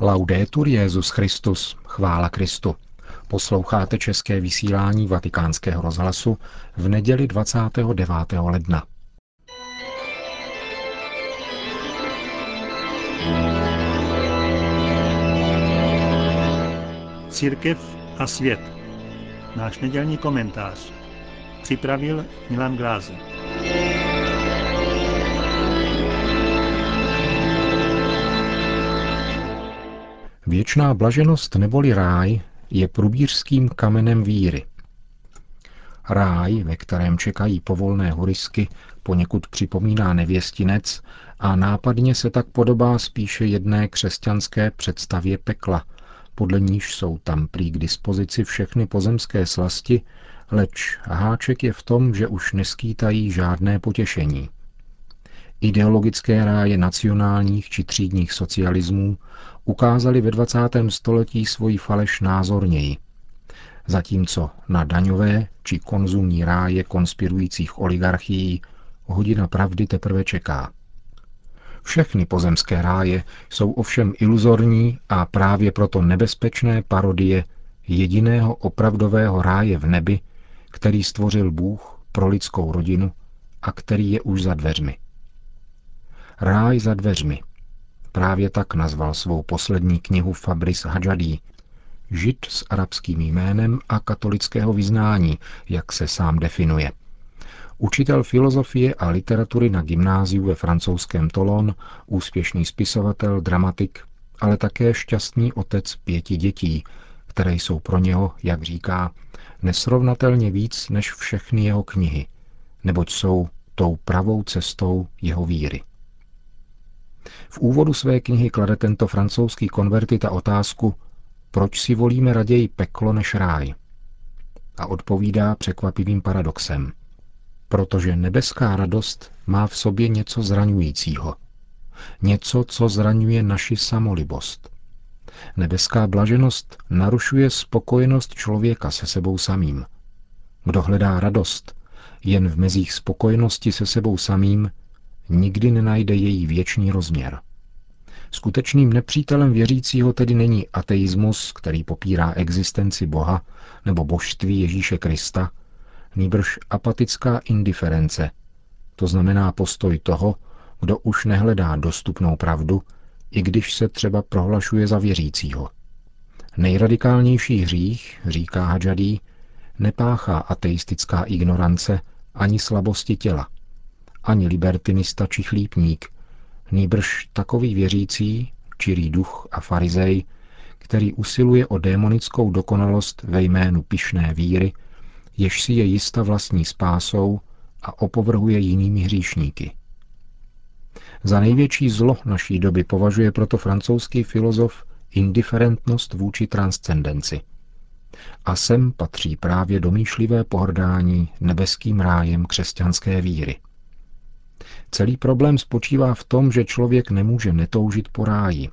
Laudetur Jezus Christus, chvála Kristu. Posloucháte české vysílání Vatikánského rozhlasu v neděli 29. ledna. Církev a svět. Náš nedělní komentář. Připravil Milan Glázer. Věčná blaženost neboli ráj je průbířským kamenem víry. Ráj, ve kterém čekají povolné horisky, poněkud připomíná nevěstinec a nápadně se tak podobá spíše jedné křesťanské představě pekla, podle níž jsou tam prý k dispozici všechny pozemské slasti, leč háček je v tom, že už neskýtají žádné potěšení. Ideologické ráje nacionálních či třídních socialismů ukázali ve 20. století svoji faleš názorněji, zatímco na daňové či konzumní ráje konspirujících oligarchií hodina pravdy teprve čeká. Všechny pozemské ráje jsou ovšem iluzorní a právě proto nebezpečné parodie jediného opravdového ráje v nebi, který stvořil Bůh pro lidskou rodinu a který je už za dveřmi. Ráj za dveřmi. Právě tak nazval svou poslední knihu Fabris Hadžadí, žid s arabským jménem a katolického vyznání, jak se sám definuje. Učitel filozofie a literatury na gymnáziu ve francouzském Tolon, úspěšný spisovatel, dramatik, ale také šťastný otec pěti dětí, které jsou pro něho, jak říká, nesrovnatelně víc než všechny jeho knihy, neboť jsou tou pravou cestou jeho víry. V úvodu své knihy klade tento francouzský konvertita otázku, proč si volíme raději peklo než ráj. A odpovídá překvapivým paradoxem. Protože nebeská radost má v sobě něco zraňujícího. Něco, co zraňuje naši samolibost. Nebeská blaženost narušuje spokojenost člověka se sebou samým. Kdo hledá radost jen v mezích spokojenosti se sebou samým, nikdy nenajde její věčný rozměr. Skutečným nepřítelem věřícího tedy není ateismus, který popírá existenci Boha nebo božství Ježíše Krista, nýbrž apatická indiference, to znamená postoj toho, kdo už nehledá dostupnou pravdu, i když se třeba prohlašuje za věřícího. Nejradikálnější hřích, říká Hadžadí, nepáchá ateistická ignorance ani slabosti těla, ani libertinista či chlípník, nýbrž takový věřící, čirý duch a farizej, který usiluje o démonickou dokonalost ve jménu pišné víry, jež si je jista vlastní spásou a opovrhuje jinými hříšníky. Za největší zlo naší doby považuje proto francouzský filozof indiferentnost vůči transcendenci. A sem patří právě domýšlivé pohrdání nebeským rájem křesťanské víry. Celý problém spočívá v tom, že člověk nemůže netoužit po ráji,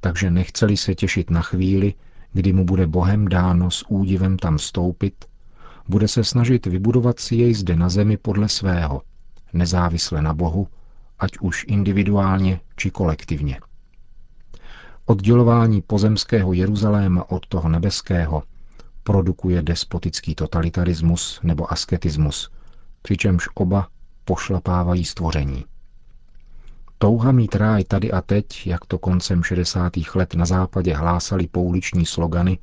takže nechceli se těšit na chvíli, kdy mu bude Bohem dáno s údivem tam stoupit, bude se snažit vybudovat si jej zde na zemi podle svého, nezávisle na Bohu, ať už individuálně či kolektivně. Oddělování pozemského Jeruzaléma od toho nebeského produkuje despotický totalitarismus nebo asketismus, přičemž oba pošlapávají stvoření. Touha mít ráj tady a teď, jak to koncem 60. let na západě hlásali pouliční slogany,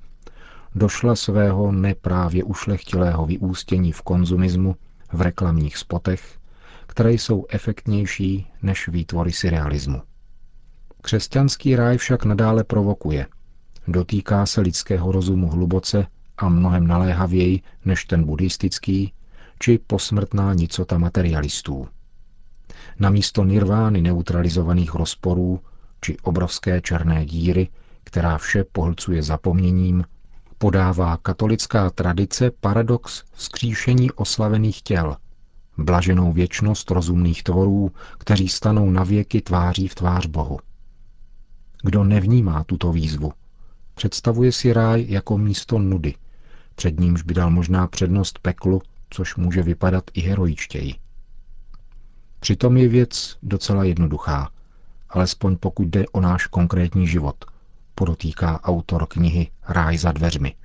došla svého neprávě ušlechtilého vyústění v konzumismu, v reklamních spotech, které jsou efektnější než výtvory surrealismu. Křesťanský ráj však nadále provokuje. Dotýká se lidského rozumu hluboce a mnohem naléhavěji než ten buddhistický, či posmrtná nicota materialistů. Namísto nirvány neutralizovaných rozporů či obrovské černé díry, která vše pohlcuje zapomněním, podává katolická tradice paradox vzkříšení oslavených těl, blaženou věčnost rozumných tvorů, kteří stanou na věky tváří v tvář Bohu. Kdo nevnímá tuto výzvu, představuje si ráj jako místo nudy, před nímž by dal možná přednost peklu což může vypadat i heroičtěji. Přitom je věc docela jednoduchá, alespoň pokud jde o náš konkrétní život, podotýká autor knihy Ráj za dveřmi.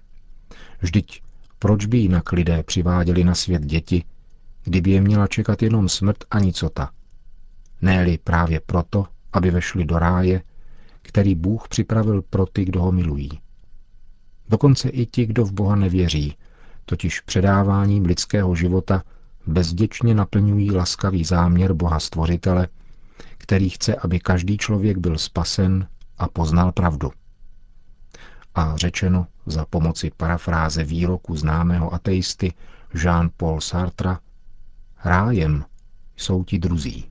Vždyť proč by jinak lidé přiváděli na svět děti, kdyby je měla čekat jenom smrt a nicota? ne právě proto, aby vešli do ráje, který Bůh připravil pro ty, kdo ho milují. Dokonce i ti, kdo v Boha nevěří, totiž předáváním lidského života bezděčně naplňují laskavý záměr Boha Stvořitele, který chce, aby každý člověk byl spasen a poznal pravdu. A řečeno za pomoci parafráze výroku známého ateisty Jean-Paul Sartra, rájem jsou ti druzí.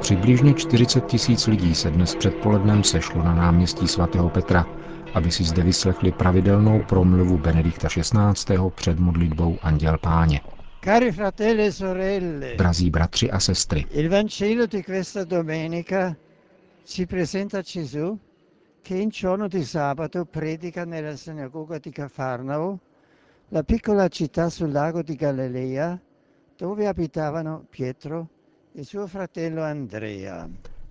Přibližně 40 tisíc lidí se dnes předpolednem sešlo na náměstí svatého Petra, aby si zde vyslechli pravidelnou promluvu Benedikta XVI. před modlitbou Anděl Páně. Cari fratelli e sorelle, Drazí bratři a sestry, il Vangelo di questa domenica ci presenta Gesù che in giorno di sabato predica nella sinagoga di Cafarnao, la piccola città sul lago di Galilea, dove abitavano Pietro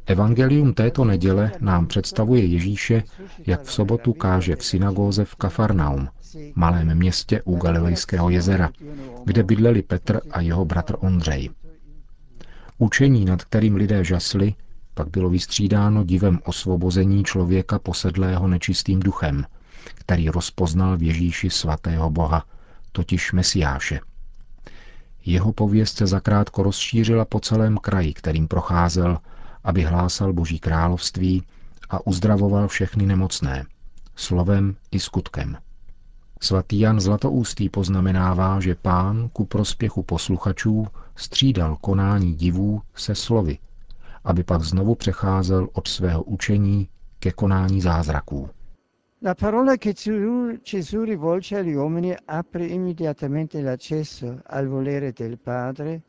Evangelium této neděle nám představuje Ježíše, jak v sobotu káže v synagóze v Kafarnaum, malém městě u Galilejského jezera, kde bydleli Petr a jeho bratr Ondřej. Učení, nad kterým lidé žasli, pak bylo vystřídáno divem osvobození člověka posedlého nečistým duchem, který rozpoznal v Ježíši svatého Boha, totiž Mesiáše. Jeho pověst se zakrátko rozšířila po celém kraji, kterým procházel, aby hlásal Boží království a uzdravoval všechny nemocné, slovem i skutkem. Svatý Jan Zlatoústý poznamenává, že pán ku prospěchu posluchačů střídal konání divů se slovy, aby pak znovu přecházel od svého učení ke konání zázraků. La parola che Gesù rivolge agli uomini apre immediatamente l'accesso al volere del Padre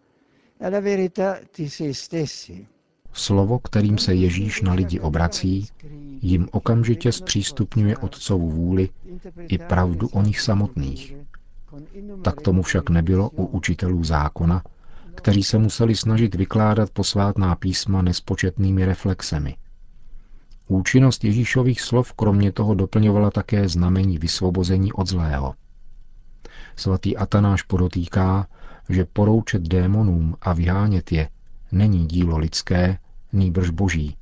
e alla verità di se stessi. Slovo, kterým se Ježíš na lidi obrací, jim okamžitě zpřístupňuje Otcovu vůli i pravdu o nich samotných. Tak tomu však nebylo u učitelů zákona, kteří se museli snažit vykládat posvátná písma nespočetnými reflexemi – Účinnost Ježíšových slov kromě toho doplňovala také znamení vysvobození od zlého. Svatý Atanáš podotýká, že poroučet démonům a vyhánět je není dílo lidské, nýbrž boží.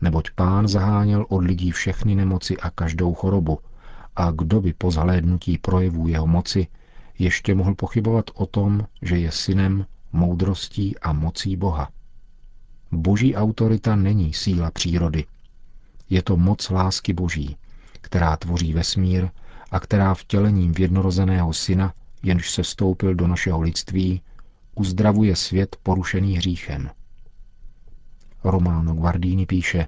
Neboť pán zaháněl od lidí všechny nemoci a každou chorobu, a kdo by po zahlédnutí projevů jeho moci ještě mohl pochybovat o tom, že je synem, moudrostí a mocí Boha. Boží autorita není síla přírody, je to moc lásky Boží, která tvoří vesmír a která vtělením v jednorozeného syna, jenž se stoupil do našeho lidství, uzdravuje svět porušený hříchem. Romano Guardini píše,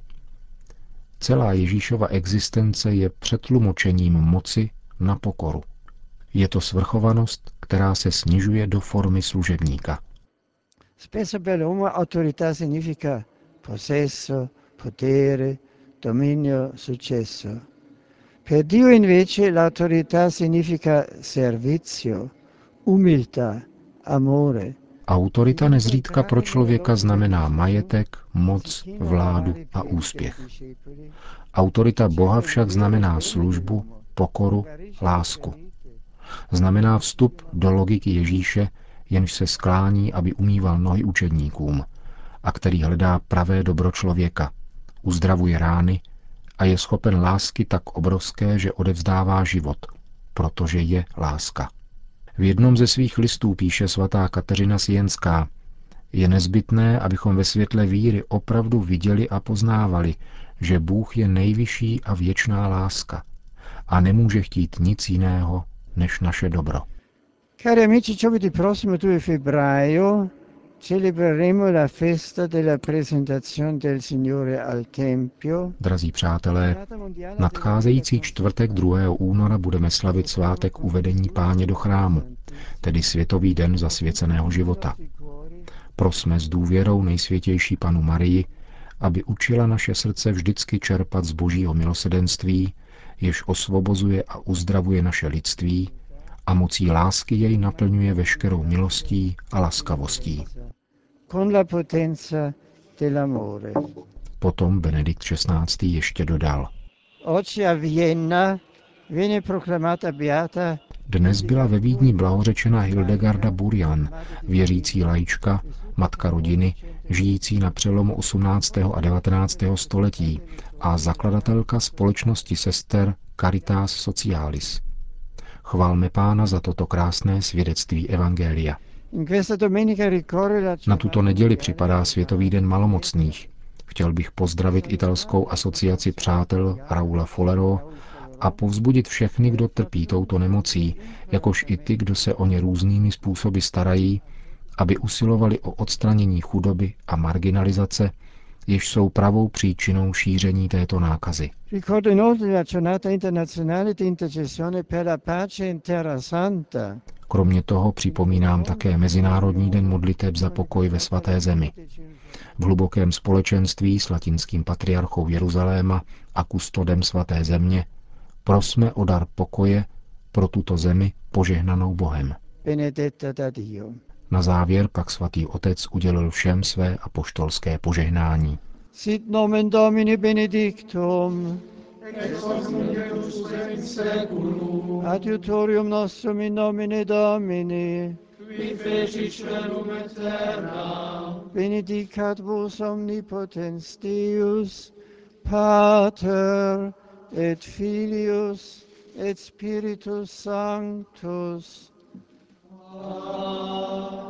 Celá Ježíšova existence je přetlumočením moci na pokoru. Je to svrchovanost, která se snižuje do formy služebníka. Spesso per l'uomo autorità significa possesso, potere, dominio, successo. Per Dio invece l'autorità significa servizio, umiltà, amore. Autorita nezřídka pro člověka znamená majetek, moc, vládu a úspěch. Autorita Boha však znamená službu, pokoru, lásku. Znamená vstup do logiky Ježíše, jenž se sklání, aby umýval nohy učedníkům a který hledá pravé dobro člověka, uzdravuje rány a je schopen lásky tak obrovské, že odevzdává život, protože je láska. V jednom ze svých listů píše svatá Kateřina Sienská, je nezbytné, abychom ve světle víry opravdu viděli a poznávali, že Bůh je nejvyšší a věčná láska a nemůže chtít nic jiného než naše dobro. Cari amici, giovedì prossimo 2 febbraio celebreremo la festa della presentazione del Signore al Tempio. Drazí přátelé, nadcházející čtvrtek 2. února budeme slavit svátek uvedení páně do chrámu, tedy Světový den zasvěceného života. Prosme s důvěrou nejsvětější panu Marii, aby učila naše srdce vždycky čerpat z božího milosedenství, jež osvobozuje a uzdravuje naše lidství a mocí lásky jej naplňuje veškerou milostí a laskavostí. Potom Benedikt XVI. ještě dodal. Dnes byla ve Vídni blahořečena Hildegarda Burian, věřící lajička, matka rodiny, žijící na přelomu 18. a 19. století a zakladatelka společnosti sester Caritas Socialis. Chválme pána za toto krásné svědectví Evangelia. Na tuto neděli připadá Světový den malomocných. Chtěl bych pozdravit italskou asociaci přátel Raula Folero a povzbudit všechny, kdo trpí touto nemocí, jakož i ty, kdo se o ně různými způsoby starají, aby usilovali o odstranění chudoby a marginalizace, jež jsou pravou příčinou šíření této nákazy. Kromě toho připomínám také Mezinárodní den modliteb za pokoj ve svaté zemi. V hlubokém společenství s latinským patriarchou Jeruzaléma a kustodem svaté země prosme o dar pokoje pro tuto zemi požehnanou Bohem. benedetta da Dio. Na závěr pak svatý otec udělil všem své apoštolské požehnání. Sit nomen Domini benedictum. Adiutorium nostrum in nomine Domini. Benedicat vos omnipotens Deus, Pater et Filius et Spiritus Sanctus. Oh.